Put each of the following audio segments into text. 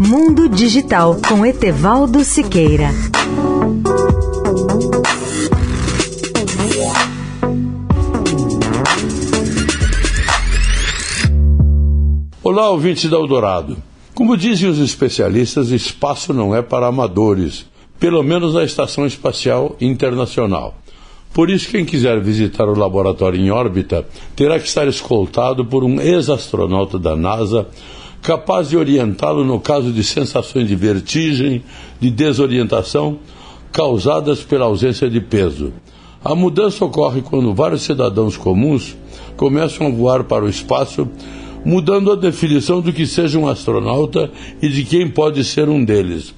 Mundo Digital com Etevaldo Siqueira. Olá, ouvinte da Eldorado. Como dizem os especialistas, espaço não é para amadores, pelo menos na Estação Espacial Internacional. Por isso, quem quiser visitar o laboratório em órbita terá que estar escoltado por um ex-astronauta da NASA capaz de orientá-lo no caso de sensações de vertigem, de desorientação causadas pela ausência de peso. A mudança ocorre quando vários cidadãos comuns começam a voar para o espaço, mudando a definição do que seja um astronauta e de quem pode ser um deles.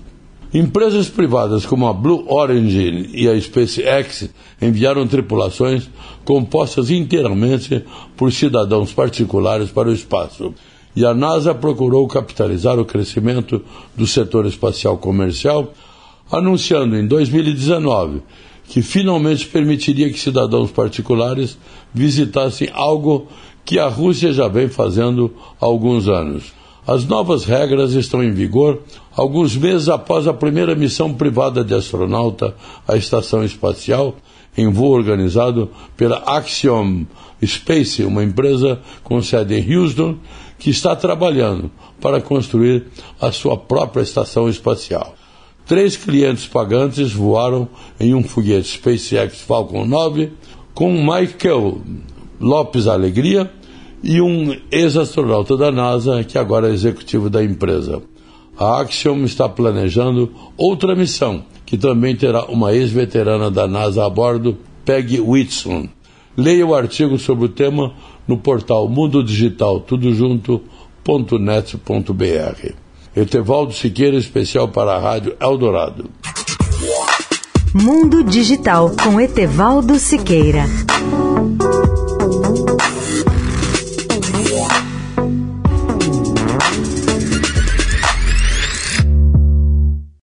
Empresas privadas como a Blue Origin e a SpaceX enviaram tripulações compostas inteiramente por cidadãos particulares para o espaço. E a NASA procurou capitalizar o crescimento do setor espacial comercial, anunciando em 2019 que finalmente permitiria que cidadãos particulares visitassem algo que a Rússia já vem fazendo há alguns anos. As novas regras estão em vigor alguns meses após a primeira missão privada de astronauta à estação espacial, em voo organizado pela Axiom Space, uma empresa com sede em Houston, que está trabalhando para construir a sua própria estação espacial. Três clientes pagantes voaram em um foguete SpaceX Falcon 9 com Michael Lopes Alegria, e um ex-astronauta da NASA, que agora é executivo da empresa. A Axiom está planejando outra missão, que também terá uma ex-veterana da NASA a bordo, Peggy Whitson. Leia o artigo sobre o tema no portal Mundo Digital Tudo. Etevaldo Siqueira, especial para a Rádio Eldorado. Mundo Digital com Etevaldo Siqueira.